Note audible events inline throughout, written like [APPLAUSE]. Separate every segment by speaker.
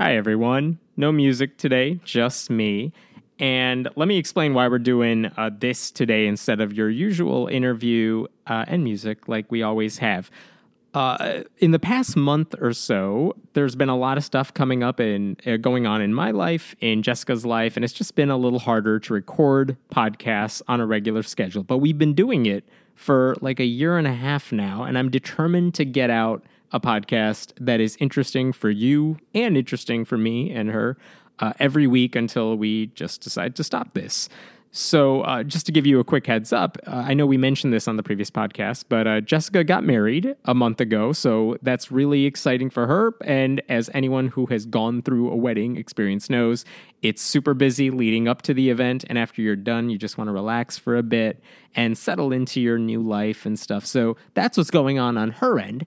Speaker 1: Hi, everyone. No music today, just me. And let me explain why we're doing uh, this today instead of your usual interview uh, and music like we always have. Uh, in the past month or so, there's been a lot of stuff coming up and uh, going on in my life, in Jessica's life, and it's just been a little harder to record podcasts on a regular schedule. But we've been doing it for like a year and a half now, and I'm determined to get out a podcast that is interesting for you and interesting for me and her uh, every week until we just decide to stop this. So, uh, just to give you a quick heads up, uh, I know we mentioned this on the previous podcast, but uh, Jessica got married a month ago. So, that's really exciting for her. And as anyone who has gone through a wedding experience knows, it's super busy leading up to the event. And after you're done, you just want to relax for a bit and settle into your new life and stuff. So, that's what's going on on her end.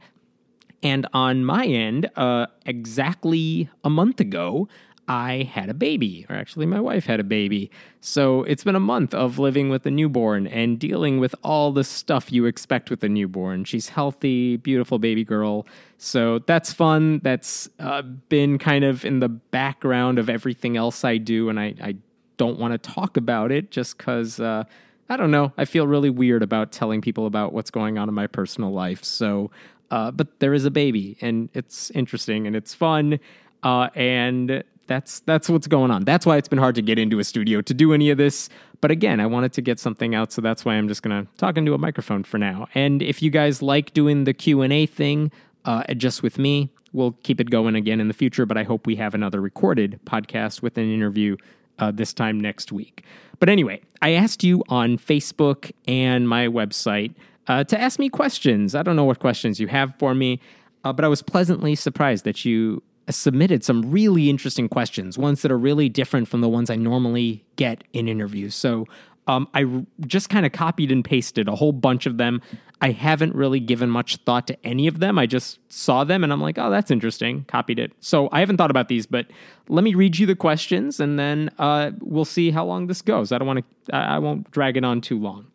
Speaker 1: And on my end, uh, exactly a month ago, I had a baby, or actually, my wife had a baby. So it's been a month of living with a newborn and dealing with all the stuff you expect with a newborn. She's healthy, beautiful baby girl. So that's fun. That's uh, been kind of in the background of everything else I do. And I, I don't want to talk about it just because. Uh, I don't know. I feel really weird about telling people about what's going on in my personal life. So uh, but there is a baby, and it's interesting and it's fun, uh, and that's that's what's going on. That's why it's been hard to get into a studio to do any of this. But again, I wanted to get something out, so that's why I'm just gonna talk into a microphone for now. And if you guys like doing the Q and A thing, uh, just with me, we'll keep it going again in the future. But I hope we have another recorded podcast with an interview uh, this time next week. But anyway, I asked you on Facebook and my website uh, to ask me questions. I don't know what questions you have for me, uh, but I was pleasantly surprised that you submitted some really interesting questions, ones that are really different from the ones I normally get in interviews. So um, I r- just kind of copied and pasted a whole bunch of them. I haven't really given much thought to any of them. I just saw them and I'm like, oh, that's interesting. Copied it. So I haven't thought about these, but let me read you the questions and then uh, we'll see how long this goes. I don't want to. I won't drag it on too long.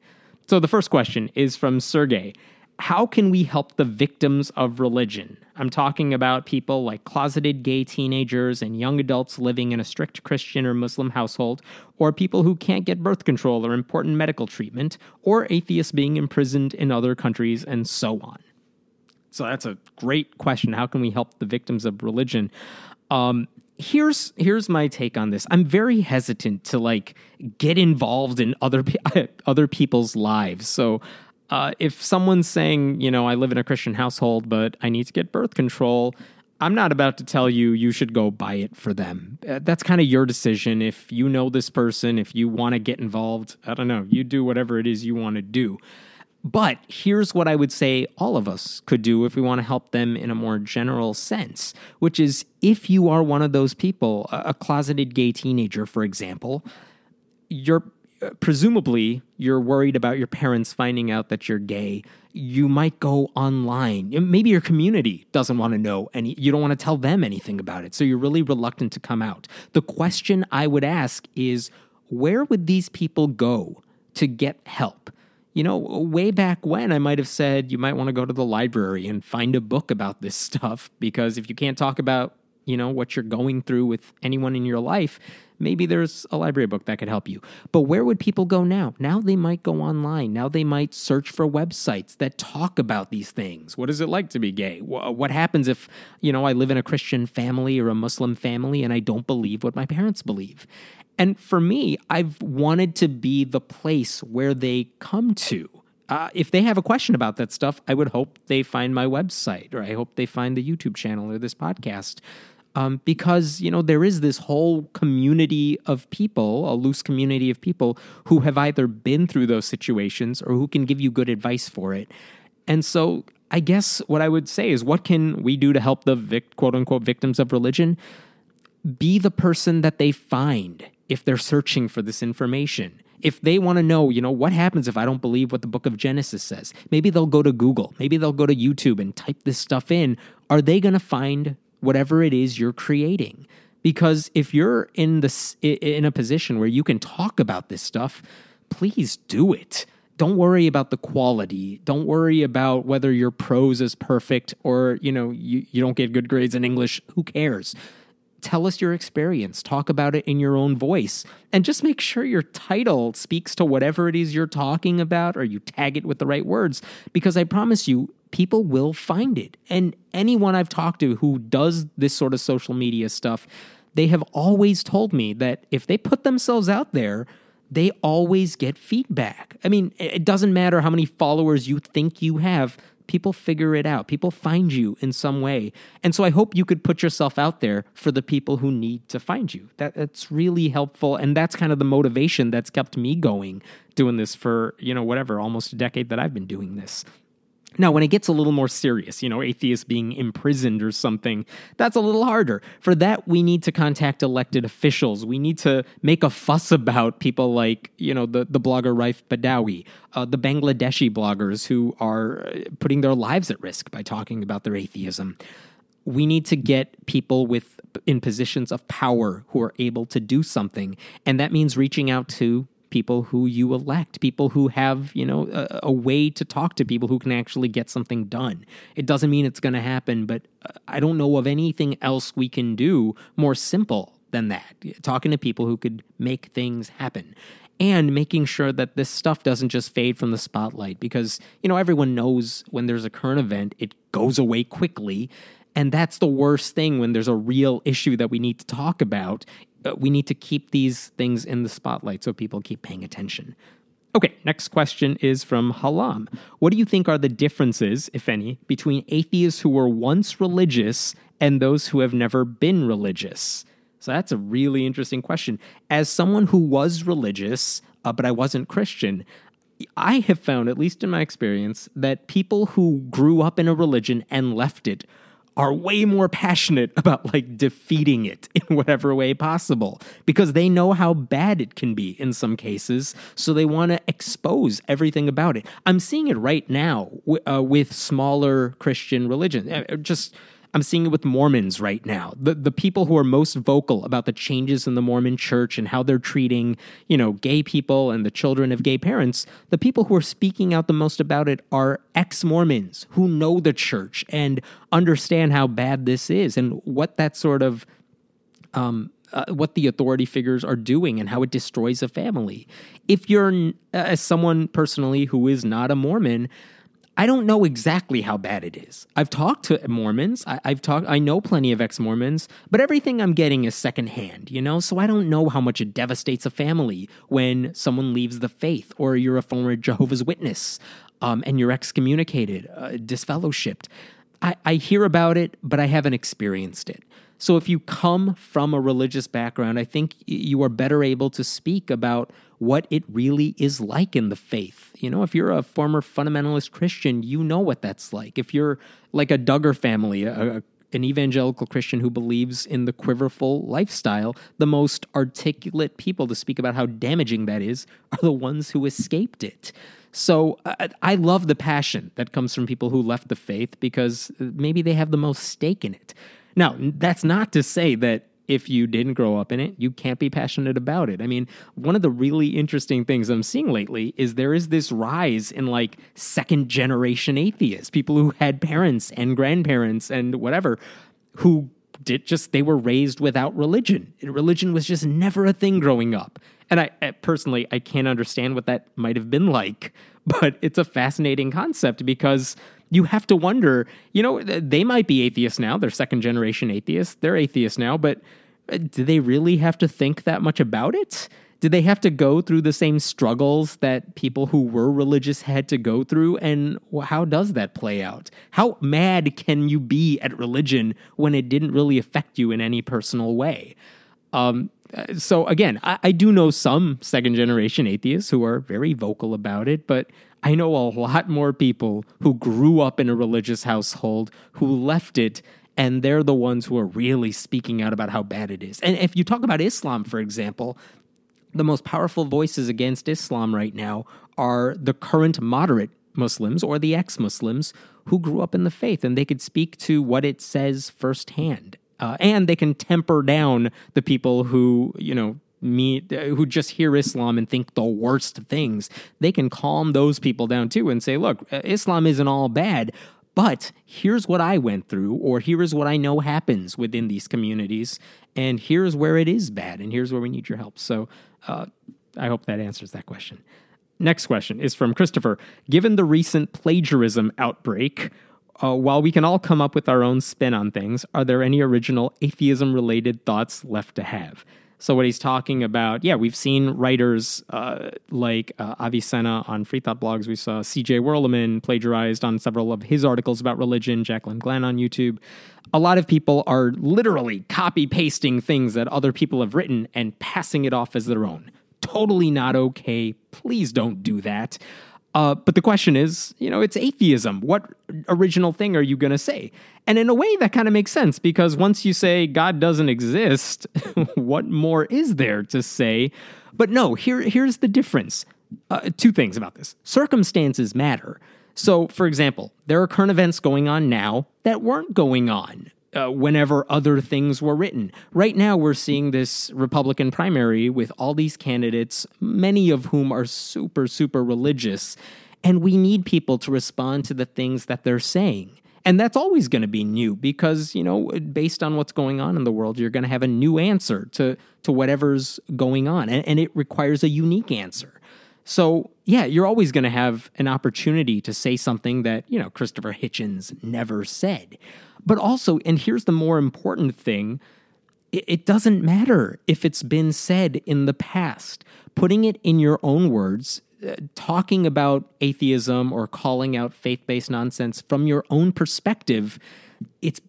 Speaker 1: So the first question is from Sergey. How can we help the victims of religion? I'm talking about people like closeted gay teenagers and young adults living in a strict Christian or Muslim household, or people who can't get birth control or important medical treatment, or atheists being imprisoned in other countries, and so on. So that's a great question. How can we help the victims of religion? Um, here's here's my take on this. I'm very hesitant to like get involved in other [LAUGHS] other people's lives. So uh, if someone's saying, you know, I live in a Christian household, but I need to get birth control, I'm not about to tell you you should go buy it for them. Uh, that's kind of your decision. If you know this person, if you want to get involved, I don't know, you do whatever it is you want to do. But here's what I would say all of us could do if we want to help them in a more general sense, which is if you are one of those people, a closeted gay teenager, for example, you're presumably you're worried about your parents finding out that you're gay. You might go online. Maybe your community doesn't want to know any, you don't want to tell them anything about it. So you're really reluctant to come out. The question I would ask is where would these people go to get help? You know, way back when I might have said you might want to go to the library and find a book about this stuff because if you can't talk about, you know, what you're going through with anyone in your life, maybe there's a library book that could help you. But where would people go now? Now they might go online. Now they might search for websites that talk about these things. What is it like to be gay? What happens if, you know, I live in a Christian family or a Muslim family and I don't believe what my parents believe? And for me, I've wanted to be the place where they come to. Uh, if they have a question about that stuff, I would hope they find my website or I hope they find the YouTube channel or this podcast. Um, because, you know, there is this whole community of people, a loose community of people who have either been through those situations or who can give you good advice for it. And so I guess what I would say is what can we do to help the vic- quote unquote victims of religion? be the person that they find if they're searching for this information. If they want to know, you know, what happens if I don't believe what the book of Genesis says? Maybe they'll go to Google, maybe they'll go to YouTube and type this stuff in. Are they going to find whatever it is you're creating? Because if you're in this in a position where you can talk about this stuff, please do it. Don't worry about the quality. Don't worry about whether your prose is perfect or, you know, you, you don't get good grades in English. Who cares? Tell us your experience, talk about it in your own voice, and just make sure your title speaks to whatever it is you're talking about or you tag it with the right words. Because I promise you, people will find it. And anyone I've talked to who does this sort of social media stuff, they have always told me that if they put themselves out there, they always get feedback. I mean, it doesn't matter how many followers you think you have, people figure it out. People find you in some way. And so I hope you could put yourself out there for the people who need to find you. That, that's really helpful. And that's kind of the motivation that's kept me going doing this for, you know, whatever, almost a decade that I've been doing this. Now, when it gets a little more serious, you know, atheists being imprisoned or something, that's a little harder. For that, we need to contact elected officials. We need to make a fuss about people like, you know, the, the blogger Raif Badawi, uh, the Bangladeshi bloggers who are uh, putting their lives at risk by talking about their atheism. We need to get people with in positions of power who are able to do something, and that means reaching out to people who you elect, people who have, you know, a, a, way to talk to people who can actually get something done. It doesn't mean it's going to happen, but uh, I don't know of anything else we can do more simple than that. Talking to people who could make things happen. And making sure that this stuff doesn't just fade from the spotlight because, you know, everyone knows when there's a current event, it goes away quickly. And that's the worst thing when there's a real issue that we need to talk about we need to keep these things in the spotlight so people keep paying attention. Okay, next question is from Halam. What do you think are the differences, if any, between atheists who were once religious and those who have never been religious? So that's a really interesting question. As someone who was religious, uh, but I wasn't Christian, I have found, at least in my experience, that people who grew up in a religion and left it are way more passionate [LAUGHS] about like defeating it [LAUGHS] in whatever way possible because they know how bad it can be in some cases. So they want to expose everything about it. I'm seeing it right now uh, with smaller Christian religions. Uh, just I'm seeing it with Mormons right now. The the people who are most vocal about the changes in the Mormon church and how they're treating, you know, gay people and the children of gay parents, the people who are speaking out the most about it are ex-Mormons who know the church and understand how bad this is and what that sort of um, uh, what the authority figures are doing and how it destroys a family. If you're, uh, as someone personally who is not a Mormon, I don't know exactly how bad it is. I've talked to Mormons. I, have talked. I know plenty of ex-Mormons, but everything I'm getting is secondhand. You know, so I don't know how much it devastates a family when someone leaves the faith, or you're a former [LAUGHS] Jehovah's Witness, um, and you're excommunicated, uh, disfellowshipped. I, I hear about it, but I haven't experienced it. So if you come from a religious background, I think you are better able to speak about what it really is like in the faith. You know, if you're a former fundamentalist Christian, you know what that's like. If you're like a Duggar family, a, an evangelical Christian who believes in the quiverful lifestyle, the most articulate people to speak about how damaging that is are the ones who escaped it. So I, I love the passion that comes from people who left the faith because uh, maybe they have the most stake in it. Now, that's not to say that if you didn't grow up in it, you can't be passionate about it. I mean, one of the really interesting things I'm seeing lately is there is this rise in like second generation atheists, people who had parents and grandparents and whatever who did just they were raised without religion. Religion was just never a thing growing up. And I, I personally I can't understand what that might have been like, [LAUGHS] but it's a fascinating concept because you have to wonder, you know, they might be atheists now. They're second generation atheists. They're atheists now, but uh, do they really have to think that much about it? Did they have to go through the same struggles that people who were religious had to go through? And how does that play out? How mad can you be at religion when it didn't really affect you in any personal way? Um, uh, so again, I, I, do know some second generation atheists who are very vocal about it, but I know a lot more people who grew up in a religious household who left it and they're the ones who are really speaking out about how bad it is. And if you talk about Islam, for example, the most powerful voices against Islam right now are the current moderate Muslims or the ex Muslims who grew up in the faith and they could speak to what it says firsthand. Uh, and they can temper down the people who, you know, me who just hear Islam and think the worst things. They can calm those people down too and say, look, uh, Islam isn't all bad, but here's what I went through, or here's what I know happens within these communities, and here's where it is bad, and here's where we need your help. So uh, I hope that answers that question. Next question is from Christopher. Given the recent plagiarism outbreak, uh, while we can all come up with our own spin on things, are there any original atheism related thoughts left to have? So, what he's talking about, yeah, we've seen writers uh, like uh, Avicenna on Free Thought blogs. We saw CJ Werleman plagiarized on several of his articles about religion, Jaclyn Glenn on YouTube. A lot of people are literally copy pasting things that other people have written and passing it off as their own totally not okay. Please don't do that. Uh, but the question is, you know, it's atheism. What original thing are you going to say? And in a way, that kind of makes sense because once you say God doesn't exist, [LAUGHS] what more is there to say? But no, here, here's the difference. Uh, two things about this circumstances matter. So, for example, there are current events going on now that weren't going on uh, whenever other things were written. Right now, we're seeing this Republican primary with all these candidates, many of whom are super, super religious. And we need people to respond to the things that they're saying. And that's always going to be new because, you know, based on what's going on in the world, you're going to have a new answer to, to whatever's going on. And, and it requires a unique answer. So, yeah, you're always going to have an opportunity to say something that, you know, Christopher Hitchens never said. But also, and here's the more important thing it, doesn't matter if it's been said in the past. Putting it in your own words, uh, talking about atheism or calling out faith based nonsense from your own perspective, it's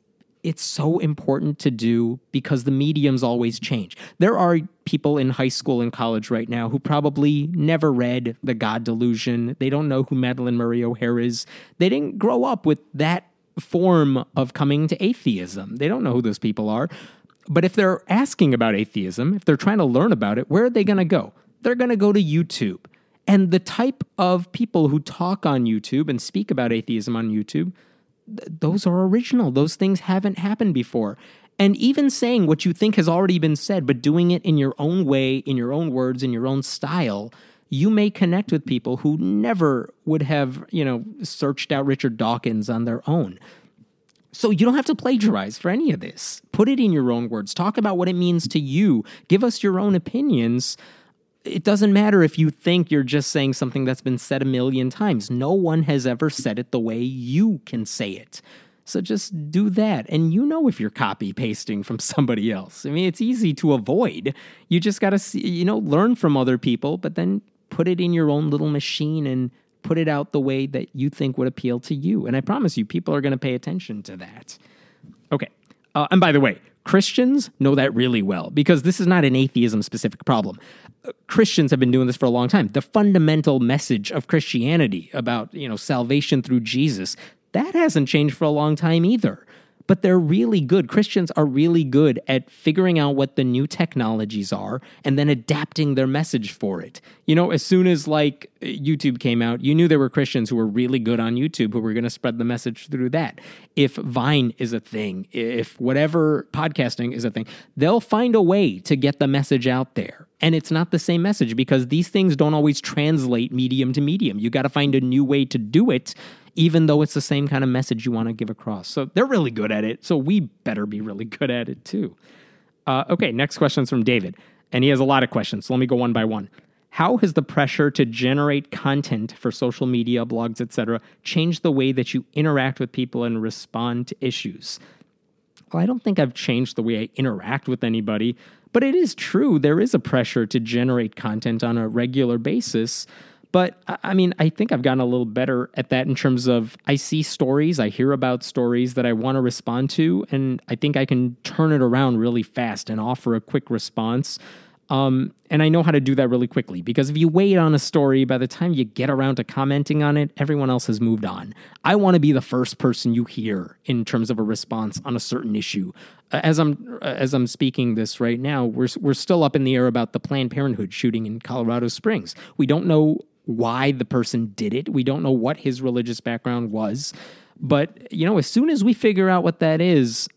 Speaker 1: it's so important to do because the mediums always change. There are people in high school and college right now who probably never read The God Delusion. They don't know who Madalyn Murray O'Hair is. They didn't grow up with that form of coming to atheism. They don't know who those people are. But if they're asking about atheism, if they're trying to learn about it, where are they going to go? They're going to go to YouTube. And the type of people who talk on YouTube and speak about atheism on YouTube, th- those are original. Those things haven't happened before. And even saying what you think has already been said, but doing it in your own way, in your own words, in your own style, you may connect with people who never would have, you know, searched out Richard Dawkins on their own. So you don't have to plagiarize for any of this. Put it in your own words. Talk about what it means to you. Give us your own opinions. It doesn't matter if you think you're just saying something that's been said a million times. No one has ever said it the way you can say it. So just do that. And you know if you're copy pasting from somebody else. I mean, it's easy to avoid. You just got to, you know, learn from other people, but then put it in your own little machine and put it out the way that you think would appeal to you. And I promise you, people are going to pay attention to that. Okay. Uh, and by the way, Christians know that really well because this is not an atheism specific problem. Uh, Christians have been doing this for a long time. The fundamental message of Christianity about, you know, salvation through Jesus, that hasn't changed for a long time either but they're really good. Christians are really good at figuring out what the new technologies are and then adapting their message for it. You know, as soon as like YouTube came out, you knew there were Christians who were really good on YouTube who were going to spread the message through that. If Vine is a thing, if whatever podcasting is a thing, they'll find a way to get the message out there. And it's not the same message because these things don't always translate medium to medium. You got to find a new way to do it even though it's the same kind of message you want to give across. So they're really good at it. So we better be really [LAUGHS] good at it too. Uh, okay, next question is from David. And he has a lot of questions. So let me go one by one. How has the pressure to generate content for social media, blogs, etc., changed the way that you interact with people and respond to issues? Well, I don't think I've changed the way I interact with anybody, but it is true there is a pressure to generate content on a regular basis. But I mean, I think I've gotten a little better at that in terms of I see stories, I hear about stories that I want to respond to, and I think I can turn it around really fast and offer a quick response. Um, and I know how to do that really quickly because if you wait on a story, by the time you get around to commenting on it, everyone else has moved on. I want to be the first person you hear in terms of a response on a certain issue. As I'm as I'm speaking this right now, we're we're still up in the air about the Planned Parenthood shooting in Colorado Springs. We don't know why the person did it. We don't know what his religious background was. But, you know, as soon as we figure out what that is,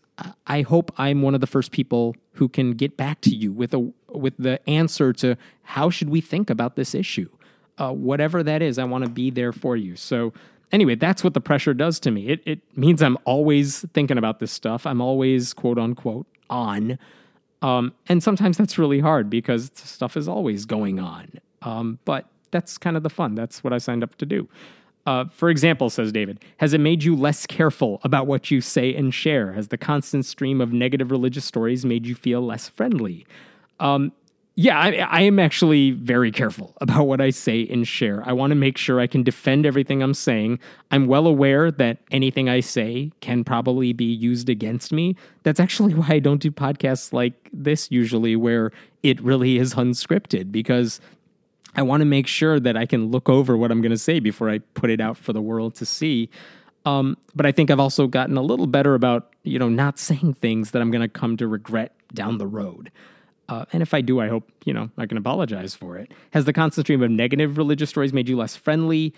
Speaker 1: I hope I'm one of the first people who can get back to you with a with the answer to how should we think about this issue. Uh, whatever that is, I want to be there for you. So anyway, that's what the pressure does to me. It it means I'm always thinking about this stuff. I'm always quote unquote on. Um, and sometimes that's really hard because stuff is always going on. Um, but that's kind of the fun. That's what I signed up to do. Uh, for example, says David, has it made you less careful about what you say and share? Has the constant stream of negative religious stories made you feel less friendly? Um, yeah, I, I, am actually very careful [LAUGHS] about what I say and share. I want to make sure I can defend everything I'm saying. I'm well aware that anything I say can probably be used against me. That's actually [LAUGHS] why I don't do podcasts like this usually, where it really is unscripted, because I want to make sure that I can look over what I'm going to say before I put it out for the world to see. Um, but I think I've also gotten a little better about you know not saying things that I'm going to come to regret down the road. Uh, and if I do, I hope you know I can apologize for it. Has the constant stream of negative religious stories made you less friendly?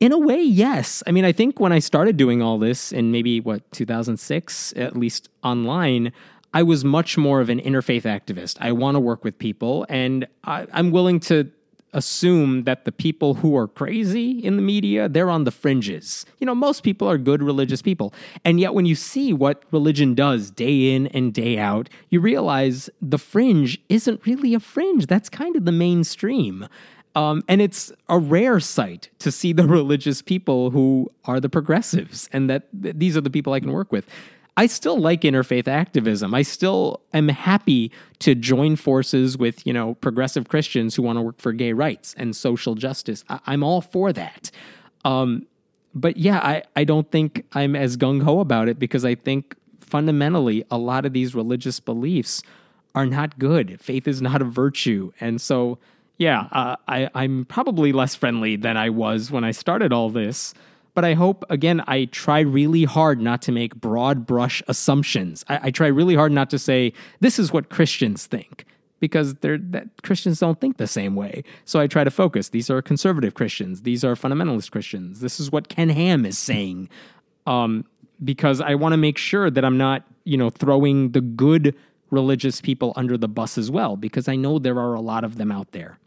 Speaker 1: In a way, yes. I mean, I think when I started doing all this in maybe what 2006, at least online, I was much more of an interfaith activist. I want to work with people, and I, I'm willing to assume that the people who are crazy in the media, they're on the fringes. You know, most people are good religious people. And yet, when you see what religion does day in and day out, you realize the fringe isn't really a fringe. That's kind of the mainstream. Um, and it's a rare sight to see the [LAUGHS] religious people who are the progressives, and that th- these are the people I can work with. I still like interfaith activism. I still am happy to join forces with, you know, progressive Christians who want to work for gay rights and social justice. I- am all for that. Um, but yeah, I, I don't think I'm as gung ho about it because I think fundamentally a lot of these religious beliefs are not good. Faith is not a virtue. And so, yeah, uh, I, I'm probably less friendly than I was when I started all this. But I hope, again, I try really hard not to make broad brush assumptions. I, I try really hard not to say, this is what Christians think, because they're, that Christians don't think the same way. So I try to focus. These are conservative Christians, these are fundamentalist Christians. This is what Ken Ham is saying. Um, because I want to make sure that I'm not, you know, throwing the good religious people under the bus as well, because I know there are a lot of them out there.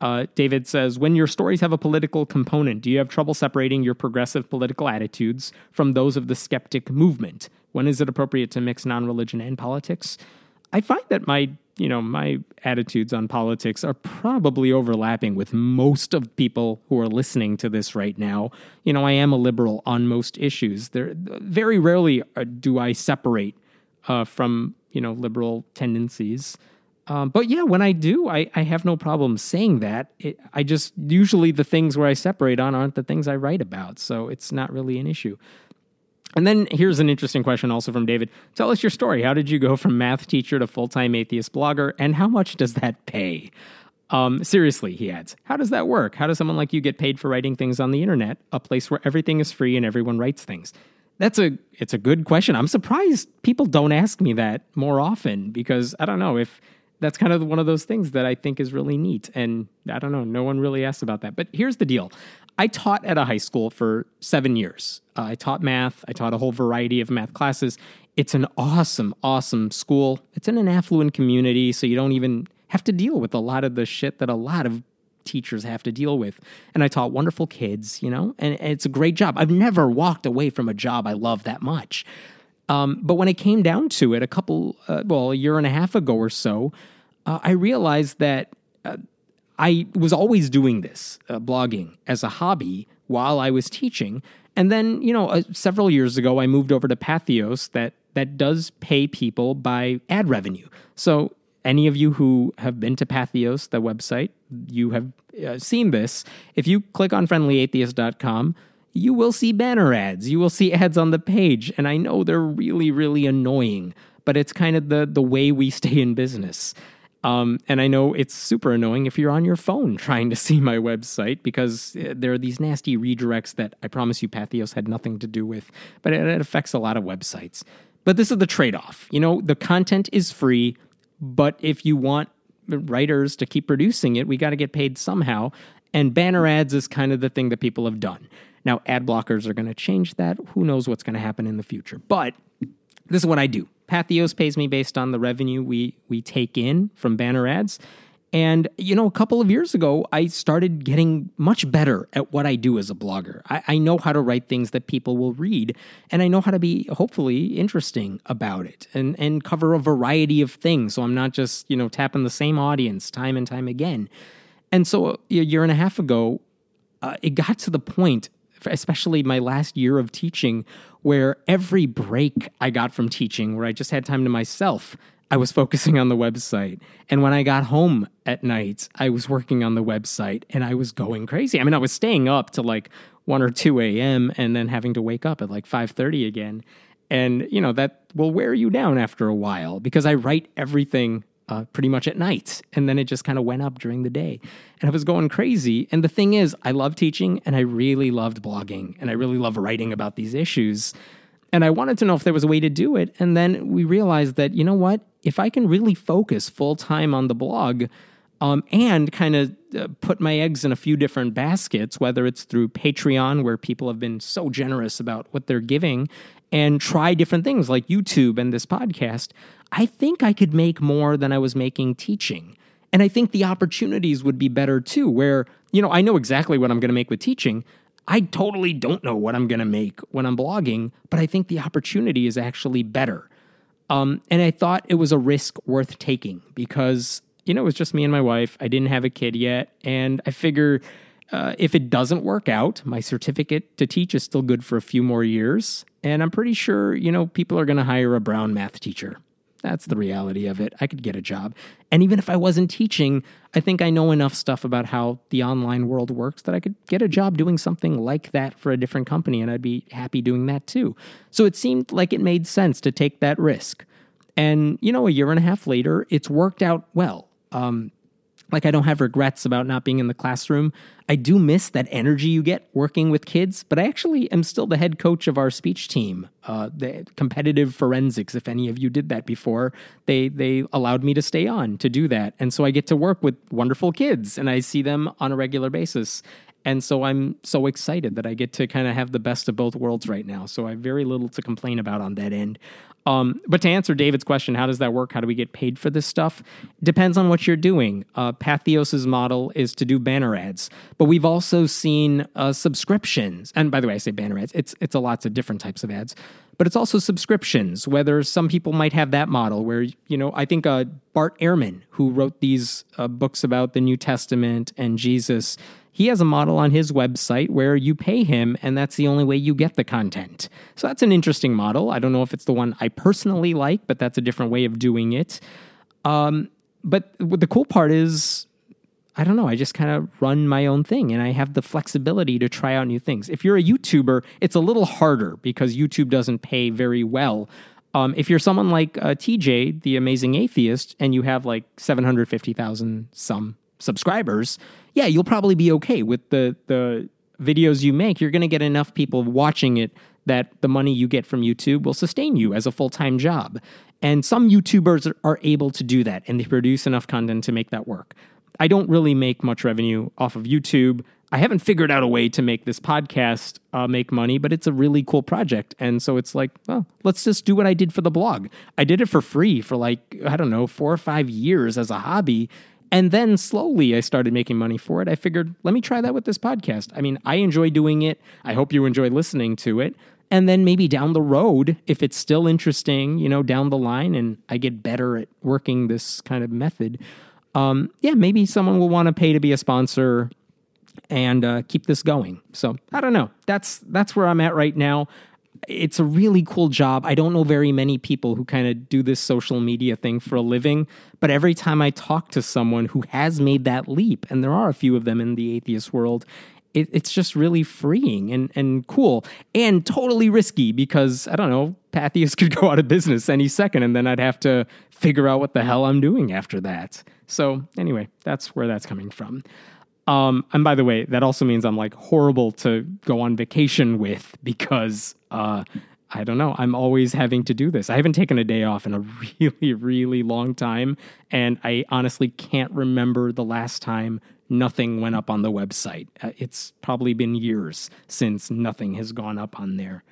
Speaker 1: Uh, David says, when your stories have a political component, do you have trouble separating your progressive political attitudes from those of the skeptic movement? When is it appropriate to mix non-religion and politics? I find that my, you know, my attitudes on politics are probably overlapping with most of people who are listening to this right now. You know, I am a liberal on most issues. There, very rarely uh, do I separate uh, from, you know, liberal tendencies. Um, but yeah, when I do, I, I have no problem saying that. It, I just usually the things where I separate on aren't the things I write about, so it's not really an issue. And then here's an interesting question also from David. Tell us your story. How did you go from math teacher to full time atheist blogger, and how much does that pay? Um, seriously, he adds, how does that work? How does someone like you get paid for writing things on the internet, a place where everything is free and everyone writes things? That's a it's a good question. I'm surprised people don't ask me that more often because I don't know if that's kind of one of those things that I think is really neat. And I don't know, no one really asks about that. But here's the deal I taught at a high school for seven years. Uh, I taught math, I taught a whole variety of math classes. It's an awesome, awesome school. It's in an affluent community, so you don't even have to deal with a lot of the shit that a lot of teachers have to deal with. And I taught wonderful kids, you know, and, and it's a great job. I've never walked away from a job I love that much. Um, but when it came down to it, a couple, uh, well, a year and a half ago or so, uh, I realized that uh, I was always doing this, uh, blogging, as a hobby while I was teaching. And then, you know, uh, several years ago, I moved over to Patheos that that does pay people by ad revenue. So, any of you who have been to Patheos, the website, you have uh, seen this. If you click on friendlyatheist.com, you will see banner ads. You will see ads on the page. And I know they're really, really annoying, but it's kind of the, the way we stay in business. Um, and I know it's super annoying if you're on your phone trying to [LAUGHS] see my website because uh, there are these nasty redirects that I promise you Patheos had nothing to do with, but it, it affects a lot of websites. But this is the trade off. You know, the content is free, but if you want writers to keep producing it, we got to get paid somehow. And banner ads is kind of the thing that people have done. Now, ad blockers are going to change that. Who knows what's going to happen in the future? But this is what I do. Patheos pays me based on the revenue we we take in from banner ads. And, you know, a couple of years ago, I started getting much better at what I do as a blogger. I, I, know how to write things that people will read, and I know how to be hopefully interesting about it and, and cover a variety of things. So I'm not just, you know, tapping the same audience time and time again. And so a year and a half ago, uh, it got to the point especially my last year of teaching, where every break I got from teaching, where I just had time to myself, I was focusing on the website. And when I got home at night, I was working on the website and I was going crazy. I mean, I was staying up to like 1 or 2 a.m. and then having to wake up at like 5:30 again. And, you know, that will wear you down after a while because I write everything uh, pretty much at night. And then it just kind of went up during the day. And I was going crazy. And the thing is, I love teaching and I really loved blogging and I really love writing about these issues. And I wanted to know if there was a way to do it. And then we realized that, you know what? If I can really focus full time on the blog, um, and kind of uh, put my eggs in a few different baskets, whether it's through Patreon, where people have been so generous about what they're giving, and try different things like YouTube and this podcast, I think I could make more than I was making teaching. And I think the opportunities would be better too, where, you know, I know exactly what I'm going to make with teaching. I totally don't know what I'm going to make when I'm blogging, but I think the opportunity is actually better. Um, and I thought it was a risk worth taking because, you know, it was just me and my wife. I didn't have a kid yet. And I figure uh, if it doesn't work out, my certificate to teach is still good for a few more years. And I'm pretty sure, you know, people are going to hire a brown math teacher. That's the reality of it. I could get a job. And even if I wasn't teaching, I think I know enough stuff about how the online world works that I could get a job doing something like that for a different company and I'd be happy doing that too. So it seemed like it made sense to take that risk. And, you know, a year and a half later, it's worked out well. Um, like I don't have regrets about not being in the classroom. I do miss that energy you get working with kids, but I actually am still the head coach of our speech team, uh, the competitive forensics. If any of you did that before, they they allowed me to stay on to do that, and so I get to work with wonderful kids, and I see them on a regular basis. And so I'm so excited that I get to kind of have the best of both worlds right now. So I have very little to complain about on that end. Um, but to answer David's question, how does that work? How do we get paid for this stuff? Depends on what you're doing. Uh, Patheos's model is to do banner ads, but we've also seen uh, subscriptions. And by the way, I say banner ads. It's it's a lots of different types of ads, but it's also subscriptions. Whether some people might have that model, where you know, I think uh, Bart Ehrman, who wrote these uh, books about the New Testament and Jesus, he has a model on his website where you pay him and that's the only way you get the content. So that's an interesting model. I don't know if it's the one I personally like, but that's a different way of doing it. Um, but the cool part is, I don't know, I just kind of run my own thing and I have the flexibility to try out new things. If you're a YouTuber, it's a little harder because YouTube doesn't pay very well. Um, if you're someone like uh, TJ, the amazing atheist, and you have like 750,000 some subscribers, yeah, you'll probably be okay with the the videos you make. You're going to get enough people watching it that the money you get from YouTube will sustain you as a full-time job. And some YouTubers are able to do that and they produce enough content to make that work. I don't really make much revenue off of YouTube. I haven't figured out a way to make this podcast uh, make money, but it's a really cool project. And so it's like, well, let's just do what I did for the blog. I did it for free for like, I don't know, four or five years as a hobby. And then slowly I started making money for it. I figured, let me try that with this podcast. I mean, I enjoy doing it. I hope you enjoy listening to it. And then maybe down the road, if it's still interesting, you know, down the line and I get better at working this kind of method, um, yeah, maybe someone will want to pay to be a sponsor and uh, keep this going. So I don't know. That's that's where I'm at right now it's a really cool job. I don't know very many people who kind of do this social media thing for a living, but every time I talk to someone who has made that leap, and there are a few of them in the atheist world, it, it's just really freeing and, and cool and totally risky because I don't know, Patheos [LAUGHS] could go out of business any second and then I'd have to figure out what the hell I'm doing after that. So, anyway, that's where that's coming from. Um, and by the way, that also means I'm like horrible to go on vacation with because uh, I don't know. I'm always having to do this. I haven't taken a day off in a [LAUGHS] really, really long time. And I honestly can't remember the last time nothing went up on the website. Uh, it's probably been years since nothing has gone up on there.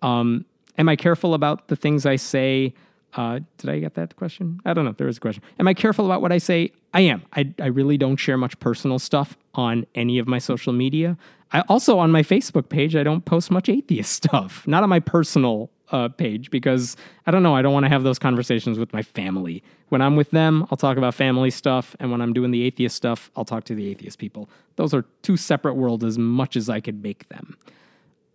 Speaker 1: Um, am I careful about the things I say? Uh, did I get that question? I don't know. There was a question. Am I careful about what I say? I am. I, I really don't share much personal stuff on any of my social media. I also on my Facebook page, I don't post much atheist [LAUGHS] stuff. Not on my personal uh, page because I don't know. I don't want to have those conversations with my family. When I'm with them, I'll talk about family stuff, and when I'm doing the atheist stuff, I'll talk to the atheist people. Those are two separate worlds as much as I could make them.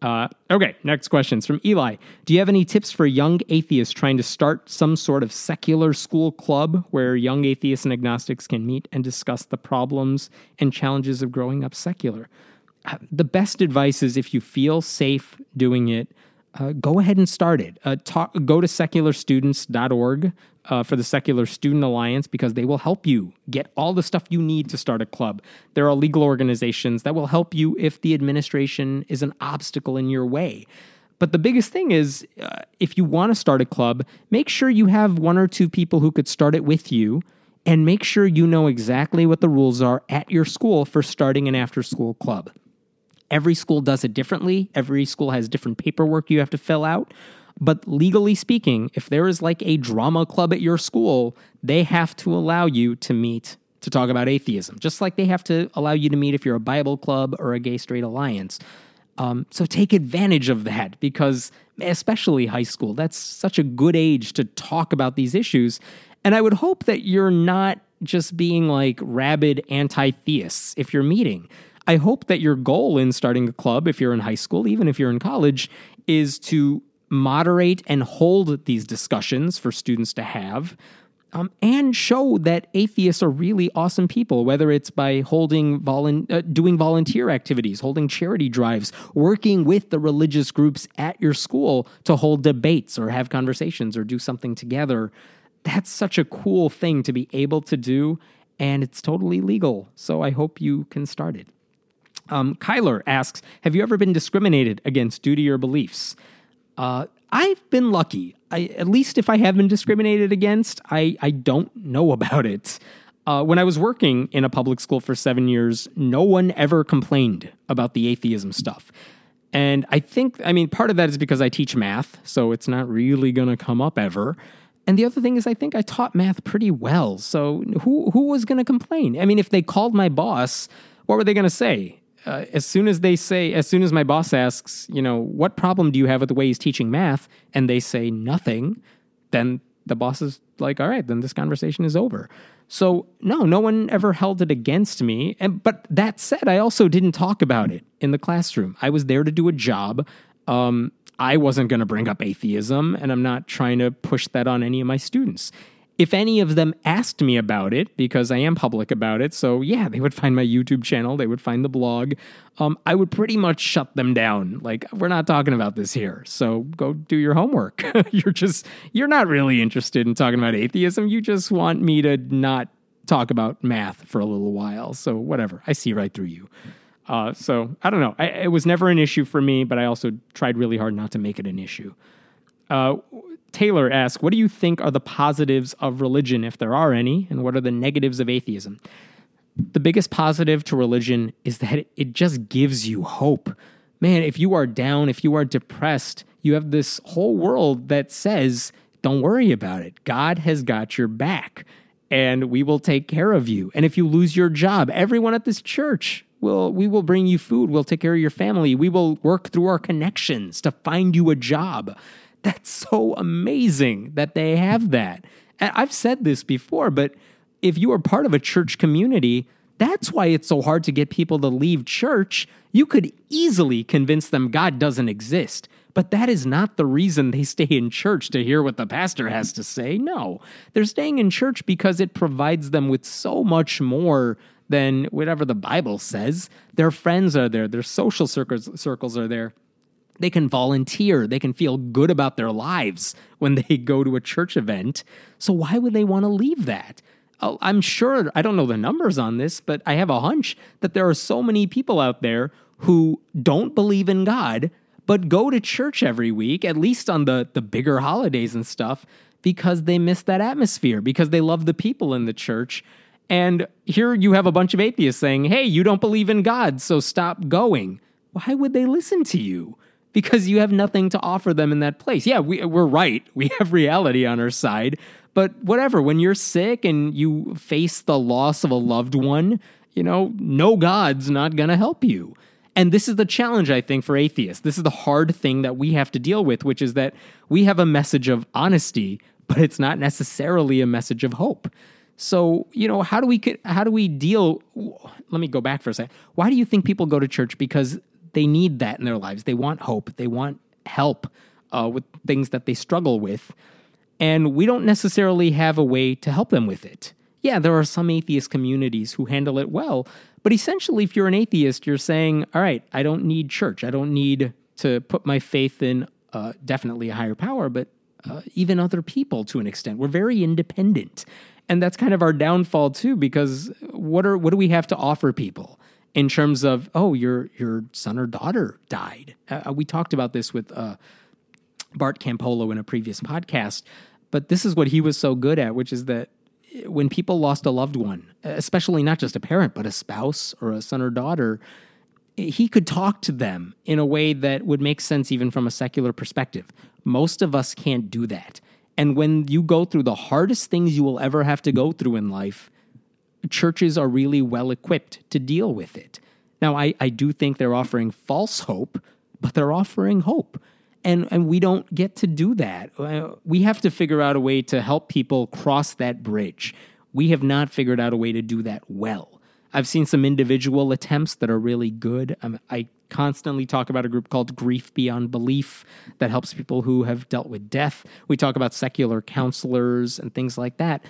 Speaker 1: Uh, okay, next questions from Eli. Do you have any tips for young atheists trying to start some sort of secular school club where young atheists and agnostics can meet and discuss the problems and challenges of growing up secular? Uh, the best advice is if you feel safe doing it, uh, go ahead and start it. Uh, talk, go to secularstudents.org uh, for the Secular Student Alliance because they will help you get all the stuff you need to start a club. There are legal organizations that will help you if the administration is an obstacle in your way. But the biggest thing is uh, if you want to start a club, make sure you have one or two people who could start it with you and make sure you know exactly what the rules are at your school for starting an after school club. Every school does it differently. Every school has different paperwork you have to fill out. But legally speaking, if there is like a drama club at your school, they have to allow you to meet to talk about atheism, just like they have to allow you to meet if you're a Bible club or a gay straight alliance. Um, so take advantage of that because, especially high school, that's such a good age to talk about these issues. And I would hope that you're not just being like rabid anti theists if you're meeting. I hope that your goal in starting a club, if you're in high school, even if you're in college, is to moderate and hold these discussions for students to have. Um, and show that atheists are really awesome people, whether it's by holding volu- uh, doing volunteer activities, holding charity drives, working with the religious groups at your school to hold debates or have conversations or do something together. That's such a cool thing to be able to do, and it's totally legal. So I hope you can start it. Um, Kyler asks Have you ever been discriminated against due to your beliefs? Uh, I've been lucky. I, at least if I have been discriminated against, I, I don't know [LAUGHS] about it. Uh, when I was working in a public school for seven years, no one ever complained about the atheism stuff. And I think, I mean, part of that is because I teach math, so it's not really going to come up ever. And the other thing is, I think I taught math pretty well. So who who was going to complain? I mean, if they called my boss, what were they going to say? Uh, as soon as they say, as soon as my boss asks, you know, what problem do you have with the way he's teaching math, and they say nothing, then the boss is like, all right, then this conversation is over. So no, no one ever held it against me. And but that said, I also didn't talk about it in the classroom. I was there to do a job. Um, I wasn't going to bring up atheism, and I'm not trying to push that on any of my students if any of them asked me about it, because I am public about it, so yeah, they would find my YouTube channel, they would find the blog, um, I would pretty much shut them down. Like, we're not talking about this here, so go do your homework. [LAUGHS] you're just, you're not really interested in talking about atheism. You just want me to not talk about math for a little while. So, whatever, I see right through you. Uh, so, I don't know. I, it was never an issue for me, but I also tried really hard not to make it an issue. Uh, Taylor asks, What do you think are the positives of religion, if there are any, and what are the negatives of atheism? The biggest positive to religion is that it just gives you hope. Man, if you are down, if you are depressed, you have this whole world that says, Don't worry about it. God has got your back, and we will take care of you. And if you lose your job, everyone at this church will we will bring you food we'll take care of your family we will work through our connections to find you a job that's so amazing that they have that. And I've said this before, but if you are part of a church community, that's why it's so hard to get people to leave church. You could easily convince them God doesn't exist. But that is not the reason they [LAUGHS] stay in church to hear what the pastor has to say. No, they're staying in church because it provides them with so much more than whatever the Bible says. Their friends are there, their social circles, circles are there. They can volunteer. They can feel good about their lives when they [LAUGHS] go to a church event. So, why would they want to leave that? Oh, I'm sure, I don't know the numbers on this, but I have a hunch that there are so many people out there who don't believe in God, but go to church every week, at least on the, the bigger holidays and stuff, because they miss that atmosphere, because they love the people in the church. And here you have a bunch of atheists saying, hey, you don't believe in God, so stop going. Why would they listen to you? Because you have nothing to offer them in that place. Yeah, we, we're right. [LAUGHS] We have reality on our side. But whatever, when you're sick and you face the loss of a loved one, you know, no God's not going to help you. And this is the challenge, I think, for atheists. This is the hard thing that we have to deal with, which is that we have a message of honesty, but it's not necessarily a message of hope. So, you know, how do we how do we deal let me go back for a second. Why do you think people go to church because they need that in their lives? They want hope. They want help uh, with things that they struggle with. And we don't necessarily have a way to help them with it. Yeah, there are some atheist communities who handle it well, but essentially, if you're an atheist, you're saying, all right, I don't need church. I don't need to put my faith in uh, definitely a higher power, but uh, even other people to an extent. We're very independent. And that's kind of our downfall too, because what are what do we have to offer people in terms of oh your your son or daughter died? Uh, we talked about this with uh, Bart Campolo in a previous podcast, but this is what he was so good at, which is that when people lost a loved one, especially not just a parent, but a spouse or a son or daughter, he could talk to them in a way that would make sense even from a secular perspective. Most of us can't do that. And when you go through the hardest things you will ever have to go through in life, churches are really well equipped to deal with it. Now, I, I do think they're offering false hope, but they're offering hope and and we don't get to do that. Uh, we have to figure out a way to help people cross that bridge. We have not figured out a way to do that well. I've seen some individual attempts that are really good. Um, I constantly talk about a group called Grief Beyond Belief that helps people who have dealt with death. We talk about secular counselors and things like that.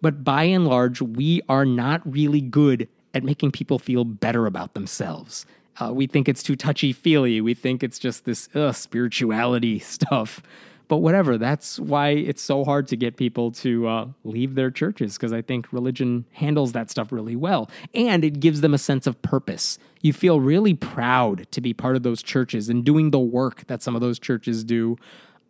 Speaker 1: But by and large, we are not really good at making people feel better about themselves. Uh, we think it's too touchy feely. We think it's just this ugh, spirituality [LAUGHS] stuff. But whatever, that's why it's so hard to get people to uh, leave their churches because I think religion handles that stuff really well. And it gives them a sense of purpose. You feel really proud to be part of those churches and doing the work that some of those churches do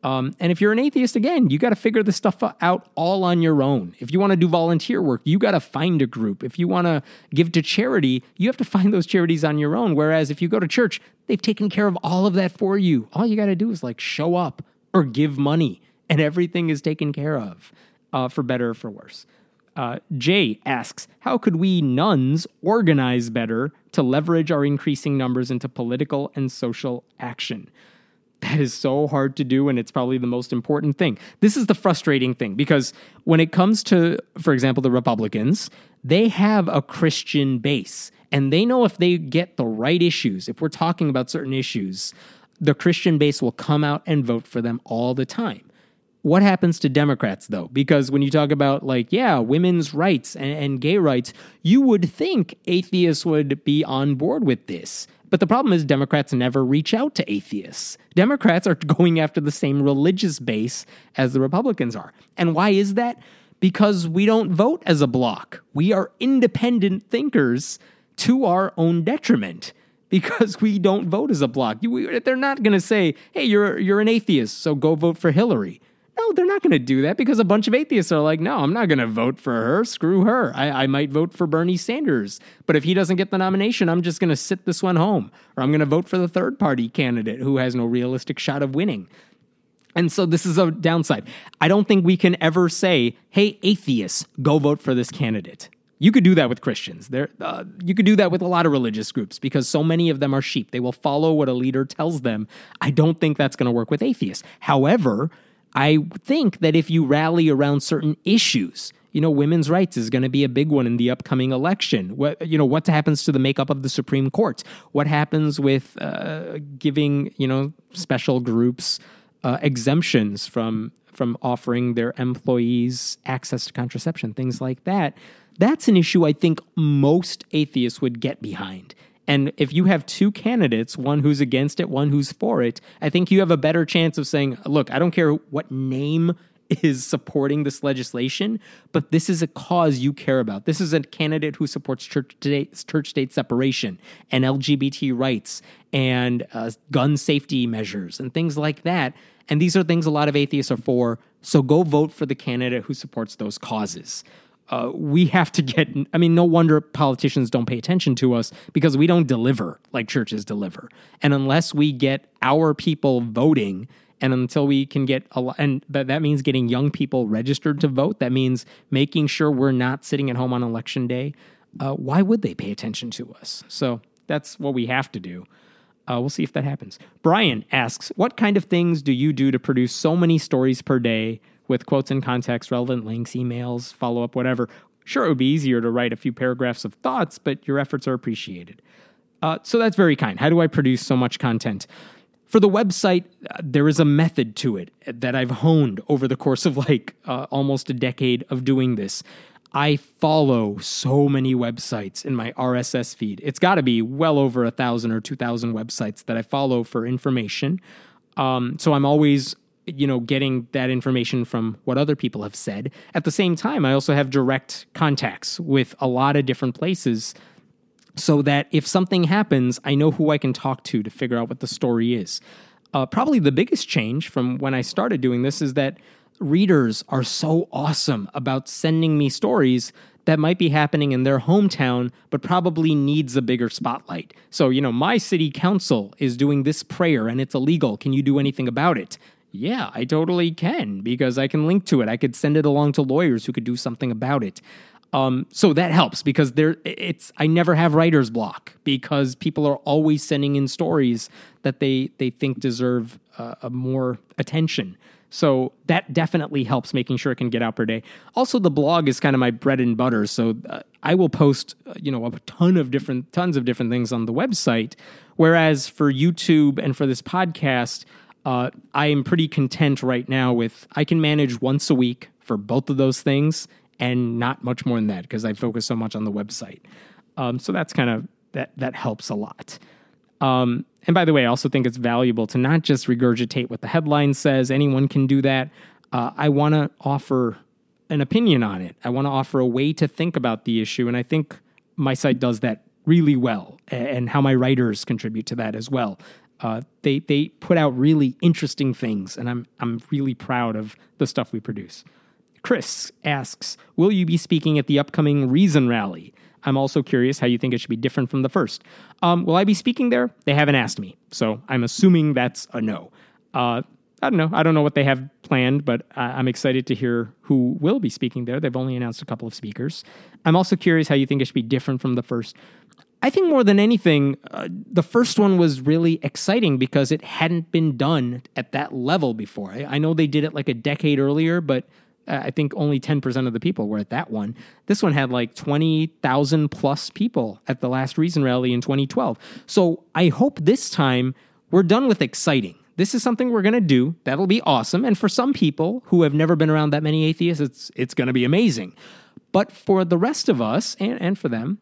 Speaker 1: um, and if you're an atheist, again, you got to figure this stuff out all on your own. If you want to do volunteer work, you got to find a group. If you want to give to charity, you have to find those charities on your own. Whereas if you go to church, they've taken care of all of that for you. All you got to do is like show up or give money, and everything is taken care of, uh, for better or for worse. Uh, Jay asks, How could we Nones organize better to leverage our increasing numbers into political and social action? That is so hard to do and it's probably the most important thing. This is the frustrating thing because when it comes to for example the Republicans, they have a Christian base and they know if they get the right issues, if we're talking about certain issues, the Christian base will come out and vote for them all the time. What happens to Democrats, though? Because when you talk about, like, yeah, women's rights and, and, gay rights, you would think atheists would be on board with this. But the problem is, Democrats never reach out to atheists. Democrats are [LAUGHS] going after the same religious base as the Republicans are. And why is that? Because we don't vote as a bloc. We are independent thinkers to our own detriment [LAUGHS] because we don't vote as a bloc. They're not going to say, "Hey, you're you're an atheist, so go vote for Hillary." No, they're not going to do that because a bunch of atheists are like, no, I'm not going to vote for her. Screw her. I, I might vote for Bernie Sanders. But if he doesn't get the nomination, I'm just going to sit this one home. Or I'm going to vote for the third party candidate who has no realistic shot of winning. And so this is a downside. I don't think we can ever say, hey, atheists, go vote for this candidate. You could do that with Christians. There, uh, you could do that with a lot of religious groups because so many of them are sheep. They will follow what a leader tells them. I don't think that's going to work with atheists. However, I think that if you rally around certain issues, you know, women's rights is going to be a big one in the upcoming election. What you know, what happens to the makeup of the Supreme Court? What happens with uh, giving you know special groups uh, exemptions from from offering their employees access to contraception, things like that. That's an issue I think most atheists would get behind. And if you have two candidates, one who's against it, one who's for it, I think you have a better chance of saying, look, I don't care what name [LAUGHS] is supporting this legislation, but this is a cause you care about. This is a candidate who supports church state, separation and LGBT rights and uh, gun safety measures and things like that. And these are things a lot of atheists are for. So go vote for the candidate who supports those causes. Uh, we have to get, I mean, no wonder politicians don't pay attention to us because we don't deliver like churches deliver. And unless we get our people voting, and until we can get a lot, and that, that means getting young people registered to vote, that means making sure we're not sitting at home on election day. Uh, why would they pay attention to us? So that's what we have to do. Uh, we'll see if that happens. Brian asks, What kind of things do you do to produce so many stories per day with quotes and context, relevant links, emails, follow up, whatever? Sure, it would be easier to write a few paragraphs of thoughts, but your efforts are appreciated. Uh, so that's very kind. How do I produce so much content? For the website, uh, there is a method to it that I've honed over the course of like uh, almost a decade of doing this. I follow so many websites in my RSS feed. It's got to be well over a thousand or two thousand websites that I follow for information. Um, so I'm always, you know, getting that information from what other people have said. At the same time, I also have direct contacts with a lot of different places so that if something happens, I know who I can talk to to figure out what the story is. Uh, probably the biggest change from when I started doing this is that readers are so awesome about sending me stories that might be happening in their hometown, but probably needs a bigger spotlight. So, you know, my city council is doing this prayer and it's illegal. Can you do anything about it? Yeah, I totally can because I can link to it. I could send it along to lawyers who could do something about it. Um, so that helps because there it's I never have writer's block because people are always sending in stories that they they think deserve uh, a more attention. So that definitely helps making sure it can get out per day. Also, the blog is kind of my bread and butter. So uh, I will post, uh, you know, a ton of different, tons of different things on the website. Whereas for YouTube and for this podcast, uh, I am pretty content right now with I can manage once a week for both of those things and not much more than that because I focus so much on the website. Um, so that's kind of that that helps a lot. Um, and by the way, I also think it's valuable to not just regurgitate what the headline says. Anyone can do that. Uh, I want to offer an opinion on it. I want to offer a way to think about the issue, and I think my site does that really well, and how my writers contribute to that as well. Uh, they they put out really interesting things, and I'm I'm really proud of the stuff we produce. Chris asks, Will you be speaking at the upcoming Reason Rally? I'm also curious how you think it should be different from the first. Um, will I be speaking there? They haven't asked me, so I'm assuming that's a no. Uh, I don't know. I don't know what they have planned, but I'm excited to hear who will be speaking there. They've only announced a couple of speakers. I'm also curious how you think it should be different from the first. I think more than anything, uh, the first one was really exciting because it hadn't been done at that level before. I, I know they did it like a decade earlier, but uh, I think only 10% of the people were at that one. This one had like 20,000 plus people at the last Reason Rally in 2012. So I hope this time we're done with exciting. This is something we're going to do. That'll be awesome. And for some people who have never been around that many atheists, it's, it's going to be amazing. But for the rest of us and, and for them,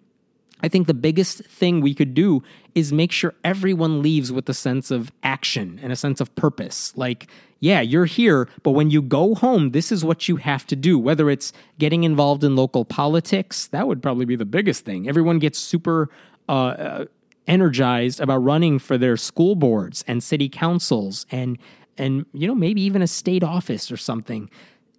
Speaker 1: I think the biggest thing we could do is make sure everyone leaves with a sense of action and a sense of purpose. Like, yeah, you're here, but when you go home, this is what you have to do. Whether it's getting involved in local politics, that would probably be the biggest thing. Everyone gets super uh, uh, energized about running for their school boards and city councils and and you know maybe even a state office or something.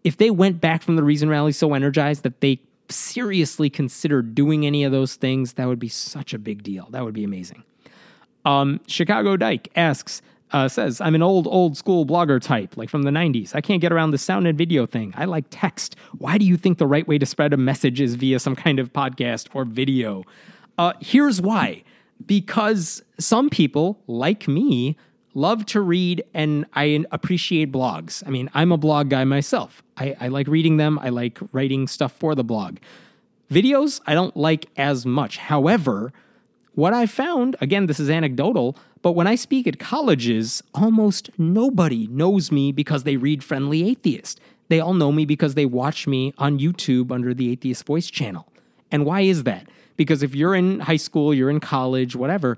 Speaker 1: If they went back from the Reason Rally so energized that they seriously consider doing any of those things, that would be such a big deal. That would be amazing. Um, Chicago Dyke asks, uh, says, I'm an old, old school blogger type, like from the 90s. I can't get around the sound and video thing. I like text. Why do you think the right way to spread a message is via some kind of podcast or video? Uh, here's why because some people, like me, love to read and I appreciate blogs. I mean, I'm a blog guy myself. I, I like reading them, I like writing stuff for the blog. Videos, I don't like as much. However, what I found, again, this is anecdotal, but when I speak at colleges, almost nobody knows me because they read Friendly Atheist. They all know me because they watch me on YouTube under the Atheist Voice channel. And why is that? Because if you're in high school, you're in college, whatever,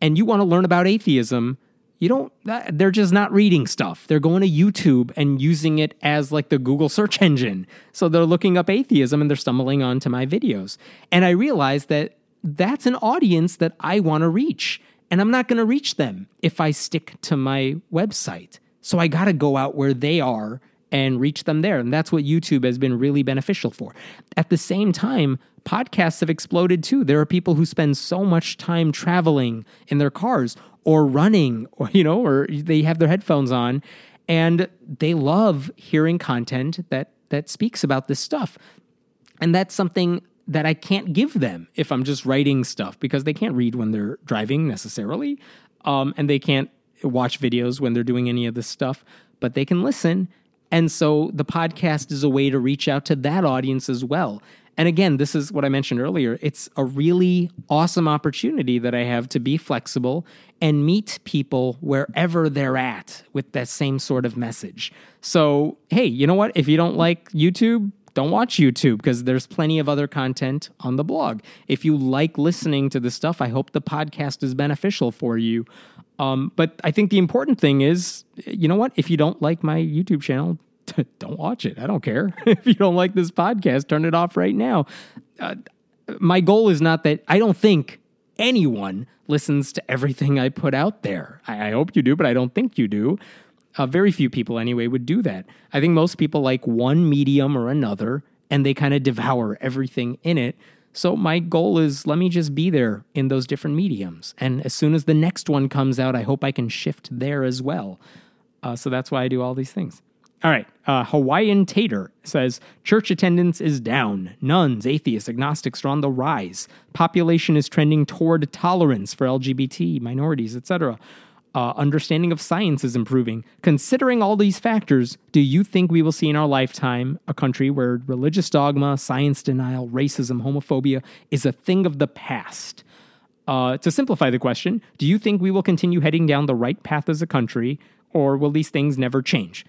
Speaker 1: and you want to learn about atheism, you don't they're just not reading stuff. They're going to youtube and using it as like the google search [LAUGHS] engine. So they're looking up atheism and they're stumbling onto my videos. And i realized that that's an audience that i want to reach and i'm not going to reach them if i stick to my website. So i got to go out where they are and reach them there and that's what youtube has been really beneficial for at the same time podcasts have exploded too there are people who spend so much time traveling in their cars or running, or, you know, or they have their headphones on and they love hearing content that that speaks about this stuff. And that's something that I can't give them if I'm just writing stuff because they can't read when they're driving necessarily. Um, and they can't watch videos when they're doing any of this stuff, but they can listen. And so the podcast is a way to reach out to that audience as well. And again, this is what I mentioned earlier. It's a really awesome opportunity that I have to be flexible and meet people wherever they're at with that same sort of message. So, hey, you know what? If you don't like YouTube, don't watch YouTube because there's plenty of other content on the blog. If you like listening to the stuff, I hope the podcast is beneficial for you. Um, but I think the important thing is, you know what? If you don't like my YouTube channel, [LAUGHS] don't watch it. I don't care. [LAUGHS] if you don't like this podcast, turn it off right now. Uh, my goal is not that I don't think anyone listens to everything I put out there. I, I hope you do, but I don't think you do. Uh, very few people, anyway, would do that. I think most people like one medium or another, and they kind of devour everything in it. So my goal is let me just be there in those different mediums. And as soon as the next one comes out, I hope I can shift there as well. Uh, so that's why I do all these things. All right. Uh, Hawaiian Tater says church attendance is down. Nones, atheists, agnostics are on the rise. Population is trending toward tolerance for LGBT, minorities, etc. Uh, understanding of science is improving. Considering all these factors, do you think we will see in our lifetime a country where religious dogma, science denial, racism, homophobia is a thing of the past? Uh, to simplify the question, do you think we will continue heading down the right path as a country, or will these things never change?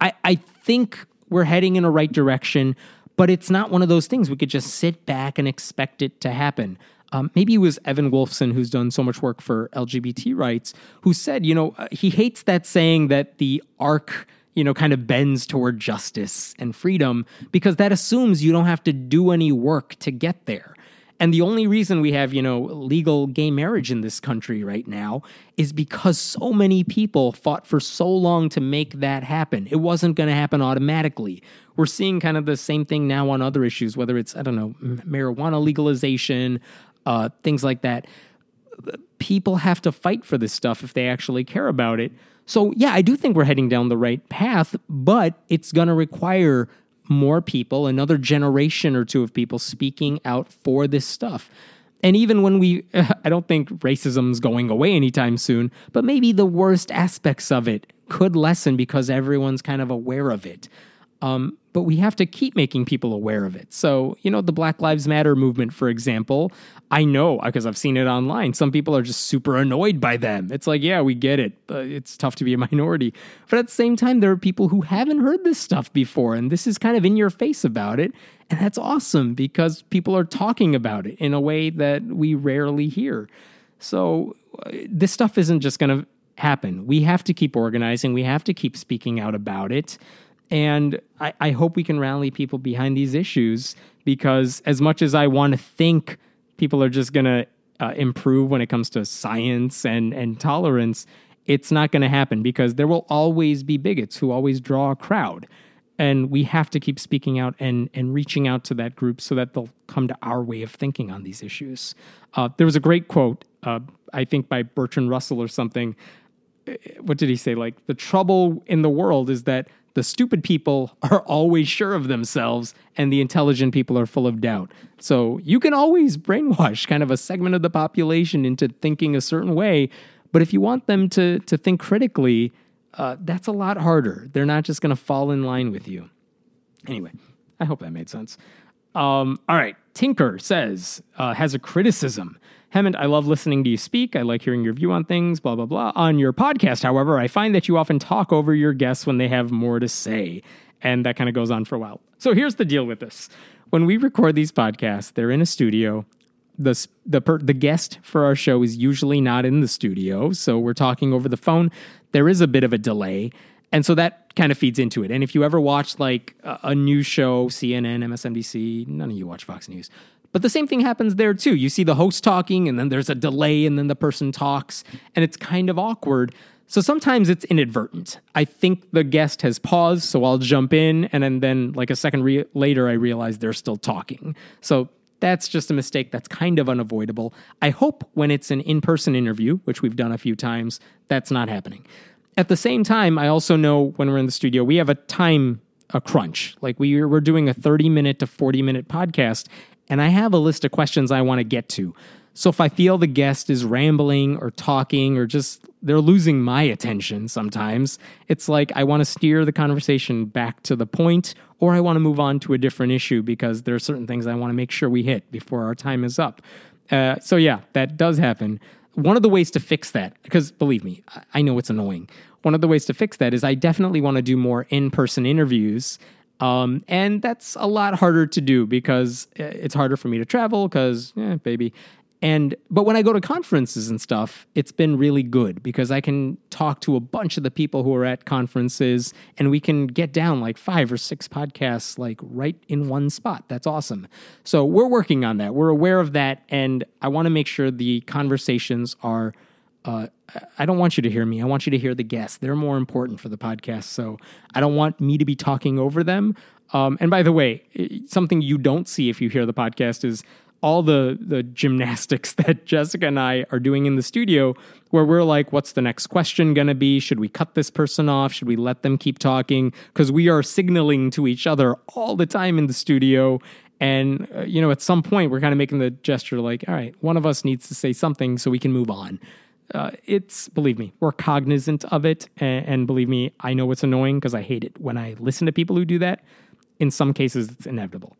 Speaker 1: I, I think we're heading in a right direction, but it's not one of those things we could just sit back and expect it to happen. Um, maybe it was Evan Wolfson, who's done so much work for LGBT rights, who said, you know, uh, he hates that saying that the arc, you know, kind of bends toward justice and freedom because that assumes you don't have to do any work to get there. And the only reason we have, you know, legal gay marriage in this country right now is because so many people fought for so long to make that happen. It wasn't going to happen automatically. We're seeing kind of the same thing now on other issues, whether it's, I don't know, marijuana legalization, uh, things like that. People have to fight for this stuff if they actually care about it. So, yeah, I do think we're heading down the right path, but it's going to require more people, another generation or two of people speaking out for this stuff. And even when we, [LAUGHS] I don't think racism's going away anytime soon, but maybe the worst aspects of it could lessen because everyone's kind of aware of it. Um, but we have to keep making people aware of it. So, you know, the Black Lives Matter movement, for example, I know because I've seen it online. Some people are just super annoyed by them. It's like, yeah, we get it. But it's tough to be a [LAUGHS] minority. But at the same time, there are people who haven't heard this stuff before, and this is kind of in your face about it. And that's awesome because people are talking about it in a way that we rarely hear. So, uh, this stuff isn't just going to happen. We have to keep organizing, we have to keep speaking out about it. And I, I hope we can rally people behind these issues because, as much as I want to think people are just going to uh, improve when it comes to science and, and tolerance, it's not going to happen because there will always be bigots who always draw a crowd. And we have to keep speaking out and, and reaching out to that group so that they'll come to our way of thinking on these issues. Uh, there was a great quote, uh, I think by Bertrand Russell or something. Uh, what did he say? Like, the trouble in the world is that the stupid people [LAUGHS] are always sure of themselves and the intelligent people are full of doubt. So you can always brainwash kind of a segment of the population into thinking a certain way, but if you want them to to think critically, uh, that's a lot harder. They're not just going to fall in line with you. Anyway, I hope that made sense. Um, all right. Tinker says, uh, has a criticism. Hemant, I love listening to you speak. I like hearing your view on things, blah, blah, blah. On your podcast, however, I find that you often talk over your guests when they have more to say. And that kind of goes on for a while. So here's the deal with this. When we record these podcasts, they're in a studio. The, the, per, the guest for our show is usually not in the studio. So we're talking over the phone. There is a bit of a delay. And so that kind of feeds into it. And if you ever watch like a, a news show, CNN, MSNBC, none of you watch Fox News, but the same thing happens there too. You see the host talking, and then there's a delay, and then the person talks, and it's kind of awkward. So sometimes it's inadvertent. I think the guest has paused, so I'll jump in, and then, then like a second re- later, I realize they're still talking. So that's just a mistake that's kind of unavoidable. I hope when it's an in person interview, which we've done a few times, that's not happening. At the same time, I also know when we're in the studio, we have a time a crunch. Like we we're doing a 30 minute to 40 minute podcast and I have a list of questions I want to get to. So if I feel the guest is rambling or talking or just they're losing my attention sometimes, it's like I want to steer the conversation back to the point or I want to move on to a different issue because there are certain things I want to make sure we hit before our time is up. Uh, so yeah, that does happen. One of the ways to fix that, because believe me, I know it's annoying. One of the ways to fix that is I definitely want to do more in person interviews um, and that's a lot harder to do because uh, it's harder for me to travel because, yeah, baby. And but when I go to conferences and stuff, it's been really good because I can talk to a bunch of the people who are at conferences and we can get down like five or six podcasts like right in one spot. That's awesome. So we're working on that. We're aware of that and I want to make sure the conversations are uh, I don't want you to hear me. I want you to hear the guests. They're more important for the podcast. So I don't want me to be talking over them. Um, and by the way, something you don't see if you hear the podcast is all the the gymnastics [LAUGHS] that Jessica and I are doing in the studio, where we're like, "What's the next question going to be? Should we cut this person off? Should we let them keep talking?" Because we are signaling to each other all the time in the studio. And uh, you know, at some point, we're kind of making the gesture like, "All right, one of us needs to say something so we can move on." Uh, it's believe me, we're cognizant of it, and, and believe me, I know it's annoying because I hate it when I listen to people who do that. In some cases, it's inevitable.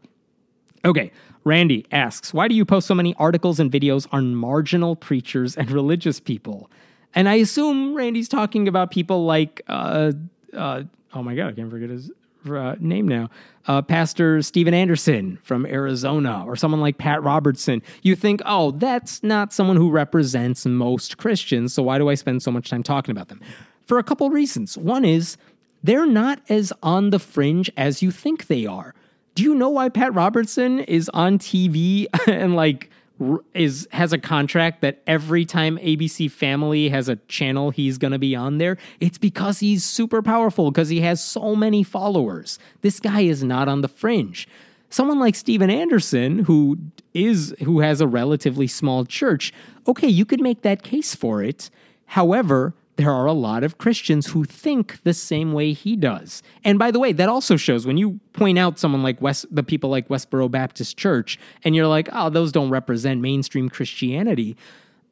Speaker 1: Okay, Randy asks, why do you post so many articles and videos on marginal preachers and [LAUGHS] religious people? And I assume Randy's talking about people like, uh, uh, oh my god, I can't forget his uh, name now, uh, Pastor Steven Anderson from Arizona or someone like Pat Robertson, you think, oh, that's not someone who represents most Christians, so why do I spend so much time talking about them? For a couple reasons. One is they're not as on the fringe as you think they are. Do you know why Pat Robertson is on TV [LAUGHS] and like is has a contract that every time ABC Family has a channel he's going to be on there it's because he's super powerful because he has so many followers. This guy is not on the fringe. Someone like Steven Anderson who is who has a relatively small church okay you could make that case for it. However there are a lot of Christians who think the same way he does. And by the way, that also shows when you point out someone like West, the people like Westboro Baptist Church, and you're like, oh, those don't represent mainstream Christianity.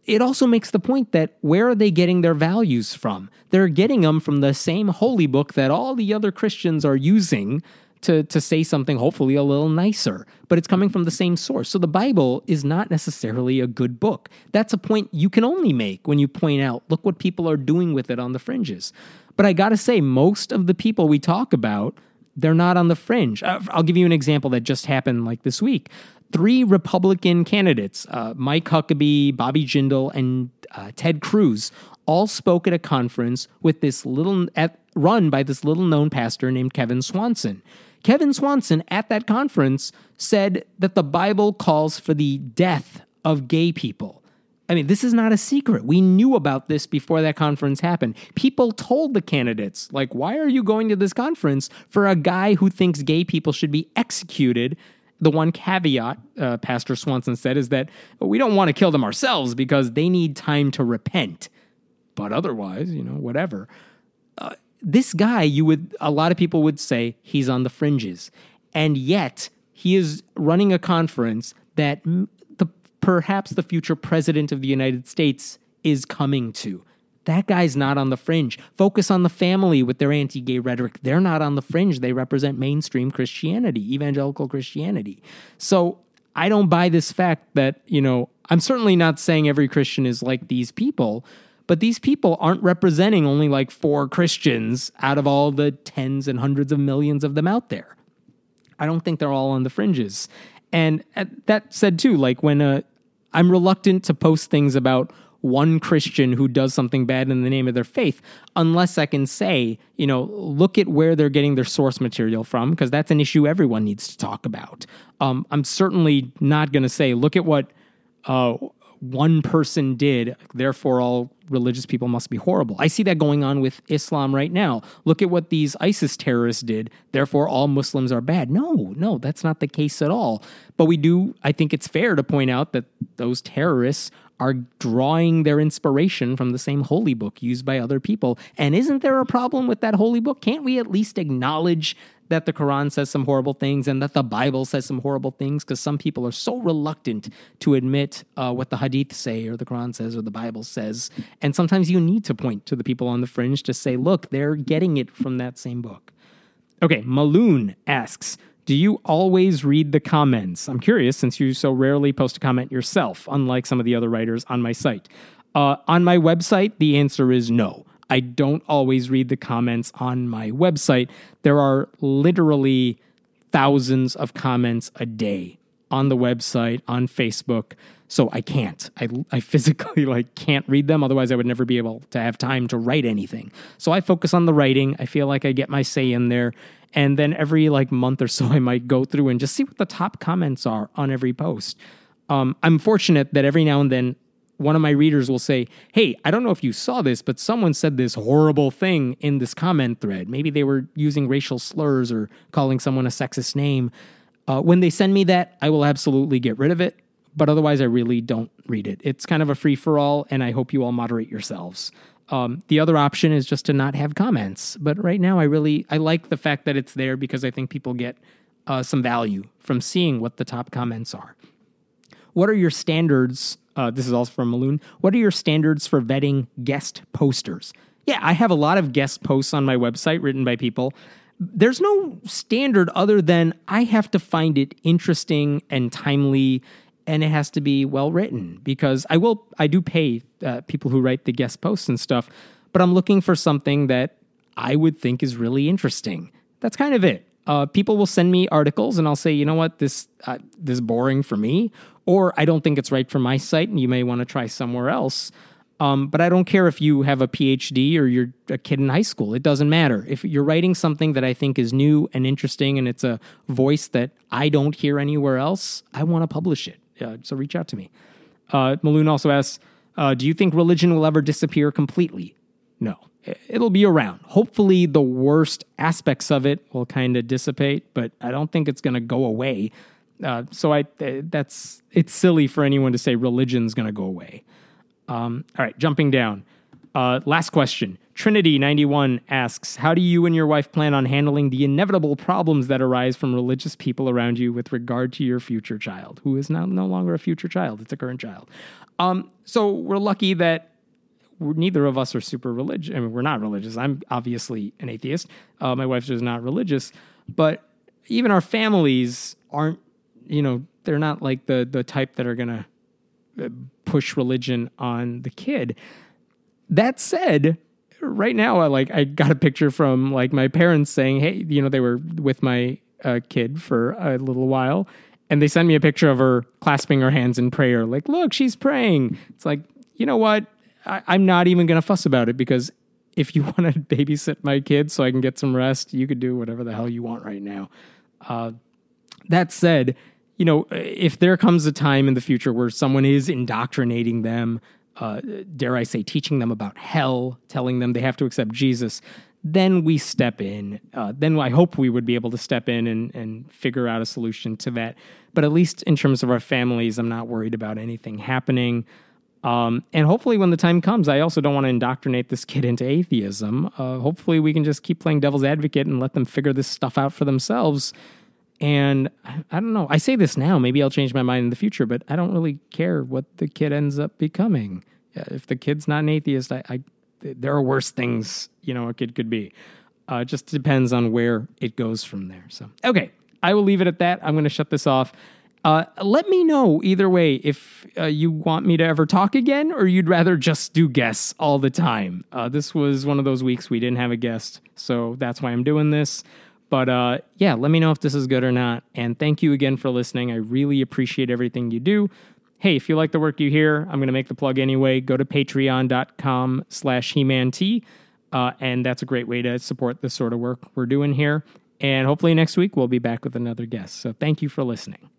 Speaker 1: It also makes the point that where are they getting their values from? They're getting them from the same holy book that all the other Christians are using to, to say something hopefully a little nicer, but it's coming from the same source. So the Bible is not necessarily a good book. That's a point you can only make when you point out, look what people are doing with it on the fringes. But I gotta say, most of the people we talk about, they're not on the fringe. Uh, I'll give you an example that just happened like this week. Three Republican candidates, uh, Mike Huckabee, Bobby Jindal, and uh, Ted Cruz, all spoke at a conference with this little at, run by this little known pastor named Kevin Swanson. Kevin Swanson at that conference said that the Bible calls for the death of gay people. I mean, this is not a secret. We knew about this before that conference happened. People told the candidates, like, why are you going to this conference for a guy who thinks gay people should be executed? The one caveat, uh, Pastor Swanson said, is that we don't want to kill them ourselves because they need time to repent. But otherwise, you know, whatever. Uh, this guy, you would, a lot of people would say he's on the fringes. And yet, he is running a conference that the, perhaps the future president of the United States is coming to. That guy's not on the fringe. Focus on the family with their anti gay rhetoric. They're not on the fringe. They represent mainstream Christianity, evangelical Christianity. So I don't buy this fact that, you know, I'm certainly not saying every Christian is like these people, but these people aren't representing only like four Christians out of all the tens and hundreds of millions of them out there. I don't think they're all on the fringes. And uh, that said, too, like when uh, I'm reluctant to post things about one Christian who does something bad in the name of their faith, unless I can say, you know, look at where they're getting their source material from, because that's an issue everyone needs to talk about. Um, I'm certainly not going to say, look at what uh, one person did, therefore all religious people must be horrible. I see that going on with Islam right now. Look at what these ISIS terrorists did, therefore all Muslims are bad. No, no, that's not the case at all. But we do, I think it's fair to point out that those terrorists are drawing their inspiration from the same holy book used by other people. And isn't there a problem with that holy book? Can't we at least acknowledge that the Quran says some horrible things and that the Bible says some horrible things because some people are so reluctant to admit uh, what the Hadith say or the Quran says or the Bible says. And sometimes you need to point to the people on the fringe to say, look, they're getting it from that same book. Okay, Maloon asks, do you always read the comments? I'm curious since you so rarely post a comment yourself, unlike some of the other writers on my site. Uh, on my website, the answer is no. I don't always read the comments on my website. There are literally thousands of comments a day on the website, on Facebook. So I can't. I, I physically [LAUGHS] like can't read them. Otherwise, I would never be able to have time to write anything. So I focus on the writing. I feel like I get my say in there. And then every like month or [LAUGHS] so, I might go through and just see what the top comments are on every post. Um, I'm fortunate that every now and then one of my readers will say, Hey, I don't know if you saw this, but someone said this horrible thing in this comment thread. Maybe they were using racial slurs or calling someone a sexist name. Uh, when they send me that, I will absolutely get rid of it. But otherwise, I really don't read it. It's kind of a free for all, and I hope you all moderate yourselves. Um, the other option is just to not have comments. But right now, I really I like the fact that it's there because I think people get uh, some value from seeing what the top comments are. What are your standards uh, this is also from Maloon. What are your standards for vetting guest posters? Yeah, I have a lot of guest posts on my website written by people. There's no standard other than I have to find it interesting and timely and it has to be well written because I will I do pay uh, people who write the guest posts and stuff, but I'm looking for something that I would think is really interesting. That's kind of it. Uh, people will send me articles and I'll say, you know what, this uh, this is boring for me, or I don't think it's right for my site and you may want to try somewhere else. Um, but I don't care if you have a PhD or you're a kid in high school. It doesn't matter. If you're writing something that I think is new and interesting and it's a voice that I don't hear anywhere else, I want to publish it. Uh, so reach out to me. Uh, Maloon also asks uh, Do you think religion will ever disappear completely? No. It'll be around. Hopefully, the worst aspects of it will kind of dissipate, but I don't think it's going to go away. Uh, so I uh, that's it's silly for anyone to say religion's going to go away. Um, all right, jumping down. Uh, last question. Trinity ninety one asks, "How do you and your wife plan on handling the inevitable problems that arise from religious people around you with regard to your future child, who is now no longer a future child; it's a current child?" Um, so we're lucky that neither of us are super religious. I mean, we're not religious. I'm obviously an atheist. Uh, my wife is not religious, but even our families aren't you know, they're not like the the type that are gonna uh, push religion on the kid. That said, right now, I like I got a picture from like my parents saying, "Hey, you know, they were with my uh, kid for a little while." And they send me a picture of her clasping her hands in prayer, like, look, she's praying. It's like, you know what? I, I'm not even going to fuss about it because if you [LAUGHS] want to babysit my kids so I can get some rest, you could do whatever the hell you want right now. Uh, that said, you know, if there comes a time in the future where someone is indoctrinating them, uh, dare I say, teaching them about hell, telling them they have to accept Jesus, then we step in. Uh, then I hope we would be able to step in and, and figure out a solution to that. But at least in terms of our families, I'm not worried about anything happening. Um, and hopefully, when the time comes, I also don't want to indoctrinate this kid into atheism. Uh, hopefully, we can just keep playing devil's advocate and let them figure this stuff out for themselves and I don't know. I say this now. Maybe I'll change my mind in the future, but I don't really care what the kid ends up becoming. If the kid's not an atheist, I, I there are worse things, you know, a kid could be. Uh, it just depends on where it goes from there. So, okay, I will leave it at that. I'm going to shut this off. Uh, let me know either way if uh, you want me to ever talk again or you'd rather just do guests all the time. Uh, this was one of those weeks we didn't have a guest, so that's why I'm doing this. But uh, yeah, let me know if this is good or not. And thank you again for listening. I really appreciate everything you do. Hey, if you like the work you hear, I'm going to make the plug anyway. Go to patreon.com slash he uh, and that's a great way to support the sort of work we're doing here. And hopefully next week we'll be back with another guest. So thank you for listening.